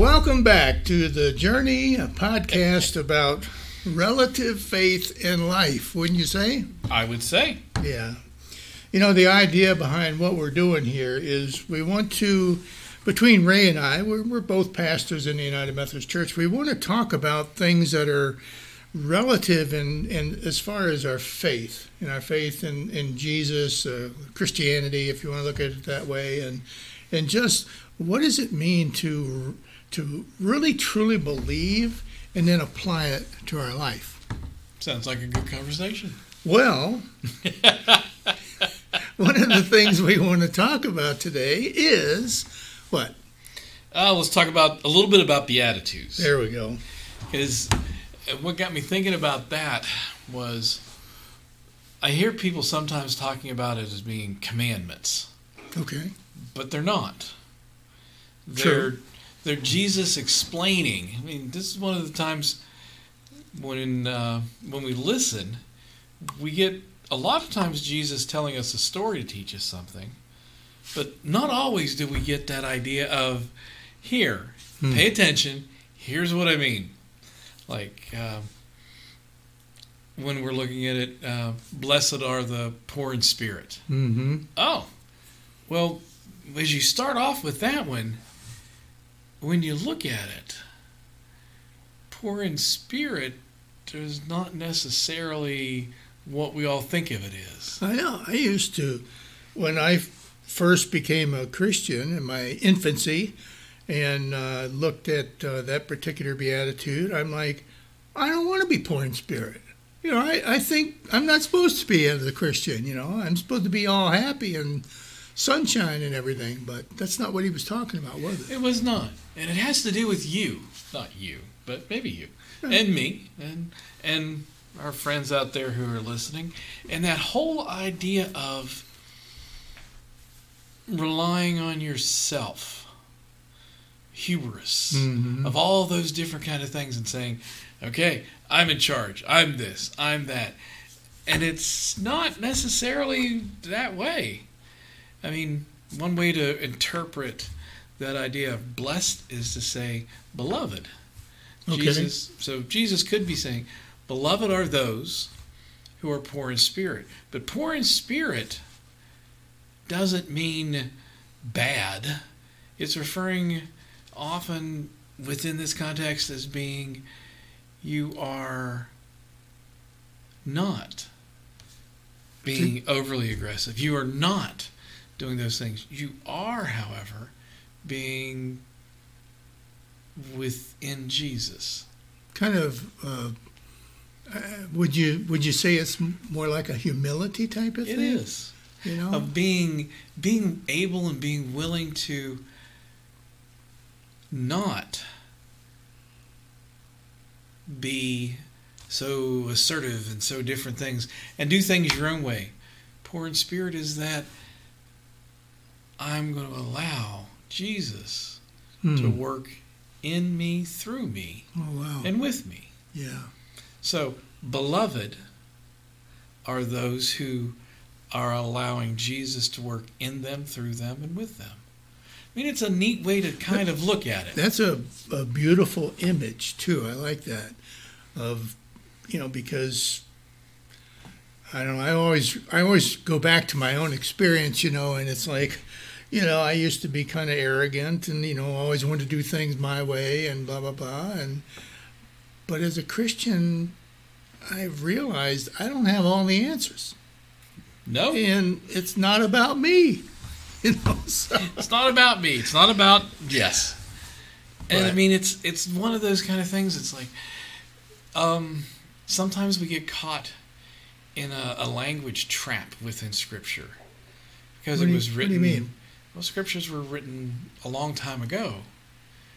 welcome back to the Journey, a podcast about relative faith in life, wouldn't you say? I would say. Yeah. You know, the idea behind what we're doing here is we want to, between Ray and I, we're, we're both pastors in the United Methodist Church, we want to talk about things that are relative in, in as far as our faith, in our faith in, in Jesus, uh, Christianity, if you want to look at it that way, and and just what does it mean to to really truly believe and then apply it to our life? Sounds like a good conversation. Well, one of the things we want to talk about today is what? Uh, let's talk about a little bit about beatitudes. There we go. Because what got me thinking about that was I hear people sometimes talking about it as being commandments, Okay. but they're not. They're True. They're Jesus explaining. I mean, this is one of the times when uh, when we listen, we get a lot of times Jesus telling us a story to teach us something, but not always do we get that idea of here, Hmm. pay attention. Here's what I mean. Like um, when we're looking at it, uh, blessed are the poor in spirit. Mm-hmm. Oh, well, as you start off with that one, when you look at it, poor in spirit is not necessarily what we all think of it is. I know. I used to, when I first became a Christian in my infancy and uh, looked at uh, that particular beatitude, I'm like, I don't want to be poor in spirit. You know, I, I think I'm not supposed to be as a Christian, you know, I'm supposed to be all happy and sunshine and everything, but that's not what he was talking about, was it? It was not. And it has to do with you. Not you, but maybe you. And me. And and our friends out there who are listening. And that whole idea of relying on yourself. Hubris. Mhm. Of all those different kind of things and saying, Okay, I'm in charge. I'm this. I'm that. And it's not necessarily that way. I mean, one way to interpret that idea of blessed is to say beloved. Okay. Jesus so Jesus could be saying, Beloved are those who are poor in spirit. But poor in spirit doesn't mean bad. It's referring often within this context as being you are not being overly aggressive. You are not doing those things. You are, however, being within Jesus. Kind of, uh, uh, would you would you say it's more like a humility type of It thing? is You know? of being being able and being willing to not be so assertive and so different things and do things your own way. Poor in spirit is that I'm going to allow Jesus Hmm. to work in me, through me, Oh wow. and with me. yeah. So, beloved are those who are allowing Jesus to work in them, through them, and with them. I mean, it's a neat way to kind of look at it. That's a, a beautiful image too. I like that. Of you know because I don't know. I always I always go back to my own experience. You know, and it's like you know I used to be kind of arrogant and you know always wanted to do things my way and blah blah blah and but as a Christian. I've realized I don't have all the answers, No, and it's not about me. You know, so it's not about me. It's not about yes. And I mean, it's it's one of those kind of things. It's like, um, sometimes we get caught in a, a language trap within Scripture because What it was what do you written. Well, scriptures were written a long time ago.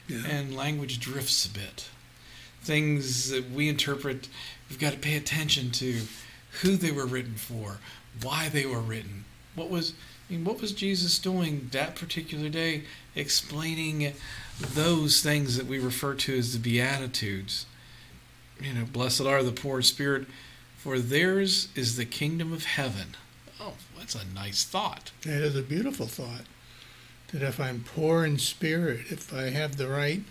yeah. and language drifts a bit. Things that we interpret, we've got to pay attention to who they were written for, why they were written. What was I mean, what was Jesus doing that particular day explaining those things that we refer to as the beatitudes? You know, blessed are the poor in spirit, for theirs is the kingdom of heaven. Oh, that's a nice thought. That is a beautiful thought. That if I'm poor in spirit, if I have the right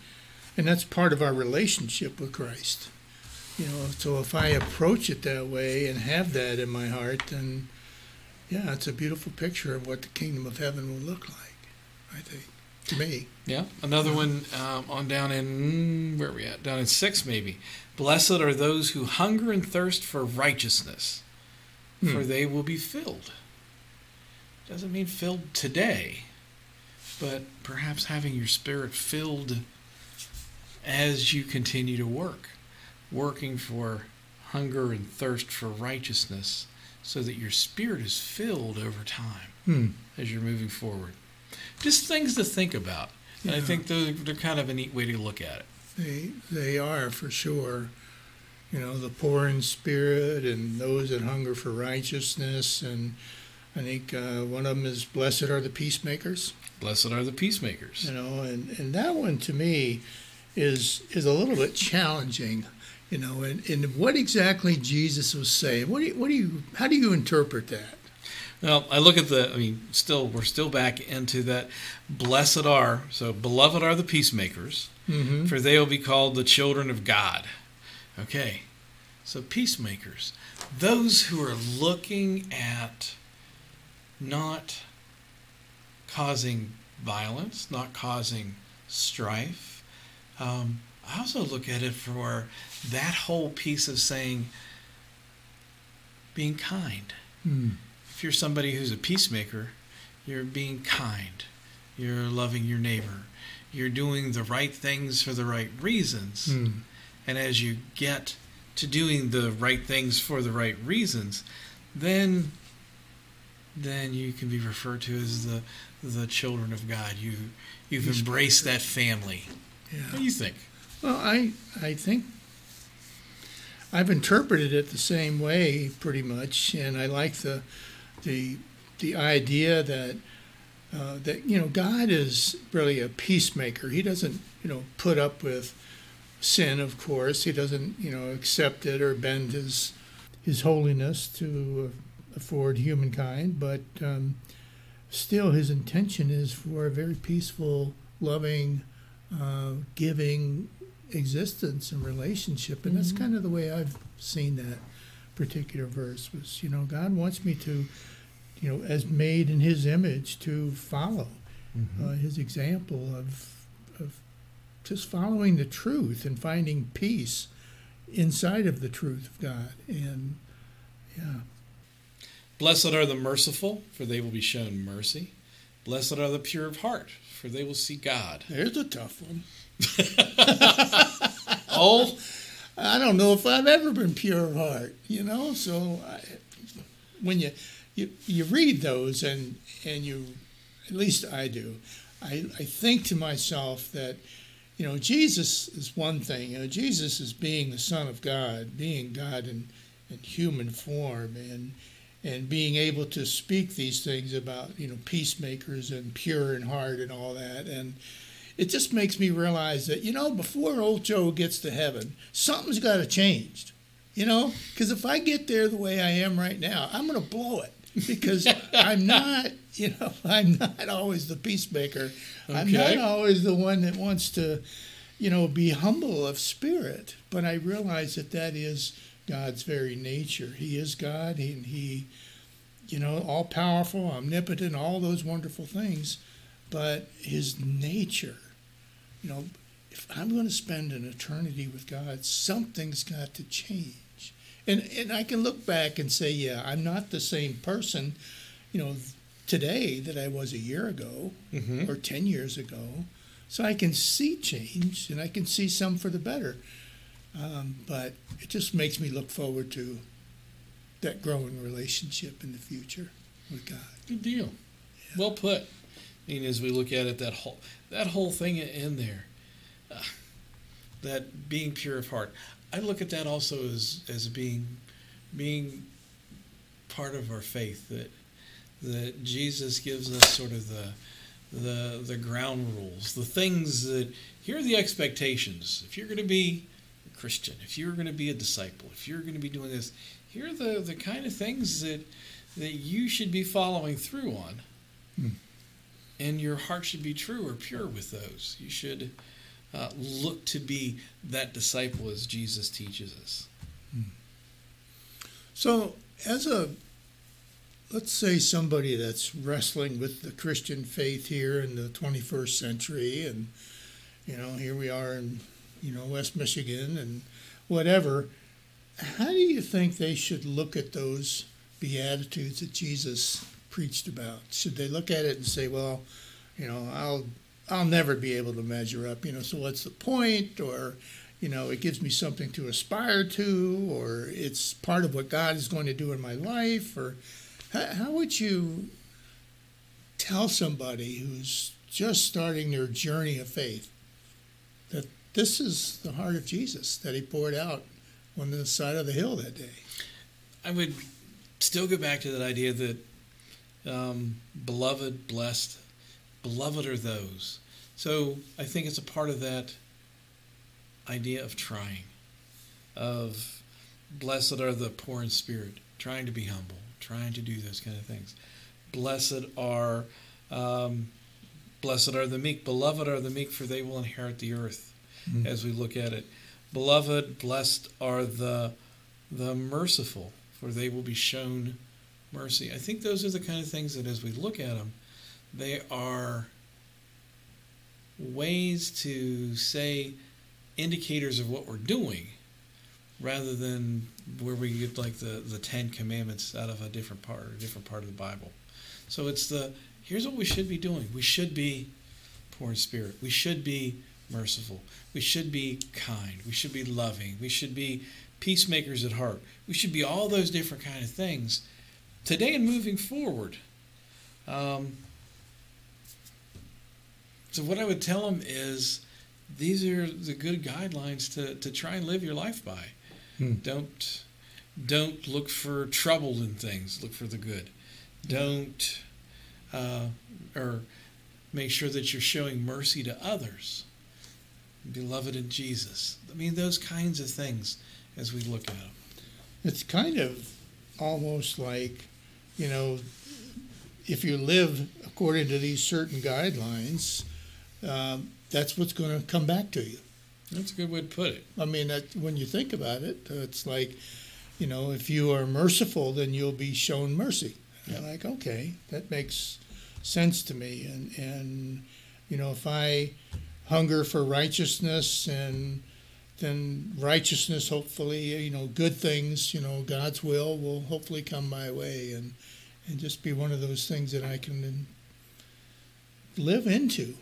and that's part of our relationship with Christ. You know, so if I approach it that way and have that in my heart, then yeah, it's a beautiful picture of what the kingdom of heaven will look like. I think to me. Yeah. Another one um, on down in where are we at? Down in six maybe. Blessed are those who hunger and thirst for righteousness, for Hmm. they will be filled. Doesn't mean filled today, but perhaps having your spirit filled as you continue to work, working for hunger and thirst for righteousness, so that your spirit is filled over time Hmm. as you're moving forward. Just things to think about. And I think they're, they're kind of a neat way to look at it. They they are for sure. You know, the poor in spirit and those that hunger for righteousness, and I think uh, one of them is blessed are the peacemakers. Blessed are the peacemakers. You know, and, and that one to me is is a little bit challenging. You know, and, and what exactly Jesus was saying. What do you, what do you how do you interpret that? Well, I look at the, I mean, still, we're still back into that. Blessed are, so beloved are the peacemakers, Mm-hmm. for they will be called the children of God. Okay, so peacemakers, those who are looking at not causing violence, not causing strife. Um, I also look at it for that whole piece of saying being kind. Hmm. If you're somebody who's a peacemaker, you're being kind, you're loving your neighbor, you're doing the right things for the right reasons. Hmm. And as you get to doing the right things for the right reasons, then then you can be referred to as the the children of God. You you've Peacemakers. embraced that family. What do you think? Well, I I think I've interpreted it the same way pretty much, and I like the the the idea that uh, that you know God is really a peacemaker. He doesn't you know put up with sin, of course. He doesn't you know accept it or bend his his holiness to uh, afford humankind, but um, still his intention is for a very peaceful, loving, uh, giving existence and relationship. And that's Mhm. kind of the way i've seen that particular verse was you know god wants me to you know as made in his image to follow uh, his example of of just following the truth and finding peace inside of the truth of god. And yeah Blessed are the merciful, for they will be shown mercy. Blessed are the pure of heart, for they will see God. there's a tough one Oh, I don't know if I've ever been pure of heart, you know. So I, when you, you you read those and and you, at least I do, I I think to myself that, you know, Jesus is one thing. You know, Jesus is being the Son of God, being God in in human form, and and being able to speak these things about you know peacemakers and pure in heart and all that. And it just makes me realize that you know before old joe gets to heaven something's got to change you know? Because if i get there the way i am right now i'm going to blow it. Because i'm not you know i'm not always the peacemaker. Okay. i'm not always the one that wants to you know be humble of spirit. But i realize that that is god's very nature. He is god and he you know all powerful omnipotent all those wonderful things but his nature you know if i'm going to spend an eternity with god something's got to change. And and i can look back and say yeah i'm not the same person you know today that i was a year ago Mhm. or 10 years ago. So i can see change and i can see some for the better um, but it just makes me look forward to that growing relationship in the future with god good deal. Well put. I mean, as we look at it, that whole that whole thing in there, uh, that being pure of heart, I look at that also as as being being part of our faith. That that Jesus gives us sort of the the the ground rules, the things that here are the expectations. If you're going to be Christian, if you're going to be a disciple, if you're going to be doing this, here are the the kind of things that that you should be following through on. Hmm. And your heart should be true or pure with those. You should uh, look to be that disciple as Jesus teaches us. So, as a let's say somebody that's wrestling with the Christian faith here in the 21st century, and you know, here we are in you know West Michigan and whatever. How do you think they should look at those beatitudes that Jesus preached about? Should they look at it and say, "Well, you know, I'll I'll never be able to measure up," you know, so what's the point? Or you know, it gives me something to aspire to, or it's part of what God is going to do in my life, or how, how would you tell somebody who's just starting their journey of faith that this is the heart of Jesus that he poured out on the side of the hill that day? I would still go back to that idea that um, beloved, blessed, beloved are those. So I think it's a part of that idea of trying, of blessed are the poor in spirit, trying to be humble, trying to do those kind of things. Blessed are, um, blessed are the meek. Beloved are the meek, for they will inherit the earth. Mm-hmm. As we look at it, beloved, blessed are the the merciful, for they will be shown mercy. I think those are the kind of things that, as we look at them, they are ways to say indicators of what we're doing rather than where we get like the, the Ten Commandments out of a different part, or a different part of the Bible. So it's the here's what we should be doing. We should be poor in spirit. We should be merciful. We should be kind. We should be loving. We should be peacemakers at heart. We should be all those different kind of things today and moving forward. Um, so what I would tell them is these are the good guidelines to, to try and live your life by. Hmm. Don't don't look for trouble in things. Look for the good. Don't uh, or make sure that you're showing mercy to others. Beloved in Jesus. I mean those kinds of things as we look at them. It's kind of almost like, you know, if you live according to these certain guidelines, um, that's what's going to come back to you. That's a good way to put it. I mean, that, when you think about it, it's like, you know, if you are merciful, then you'll be shown mercy. Yeah. And like, okay, that makes sense to me. And and you know, if I hunger for righteousness and then righteousness, hopefully, you know, good things, you know, God's will will hopefully come my way and and just be one of those things that I can live into.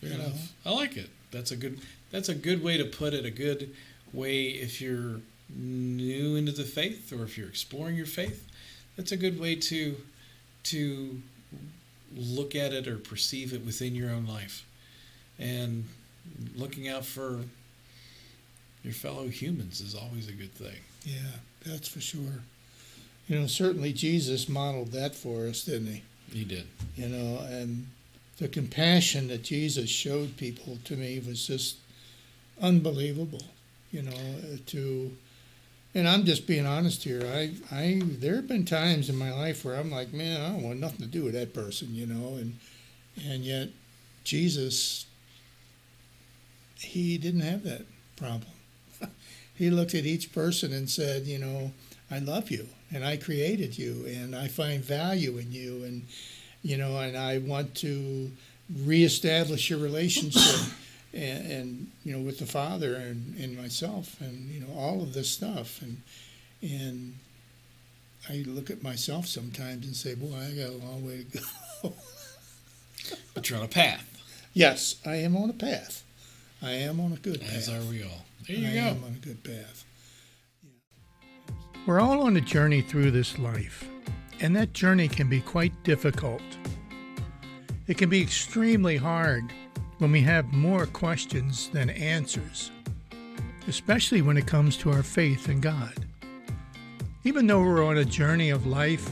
You know? I like it. That's a good. That's a good way to put it. A good way if you're new into the faith or if you're exploring your faith. That's a good way to to look at it or perceive it within your own life, and looking out for your fellow humans is always a good thing. Yeah, that's for sure. You know, certainly Jesus modeled that for us, didn't he? He did. You know, and the compassion that Jesus showed people to me was just unbelievable. You know, to and I'm just being honest here. I, I, there have been times in my life where I'm like, man, I don't want nothing to do with that person, you know, and and yet Jesus, he didn't have that problem. he looked at each person and said, you know, I love you, and I created you, and I find value in you, and you know, and I want to reestablish your relationship and, and, you know with the father and, and myself and you know all of this stuff and and I look at myself sometimes and say, boy, I got a long way to go. but you're on a path. Yes, I am on a path. I am on a good path. As are we all. There you I go. I am on a good path. Yeah. We're all on a journey through this life, and that journey can be quite difficult. It can be extremely hard when we have more questions than answers, especially when it comes to our faith in God. Even though we're on a journey of life,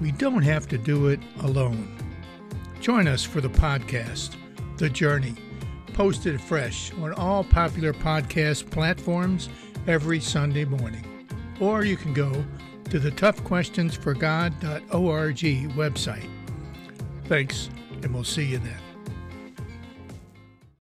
we don't have to do it alone. Join us for the podcast, The Journey, posted fresh on all popular podcast platforms every Sunday morning. Or you can go to the toughquestionsforgod.org website. Thanks and we'll see you then.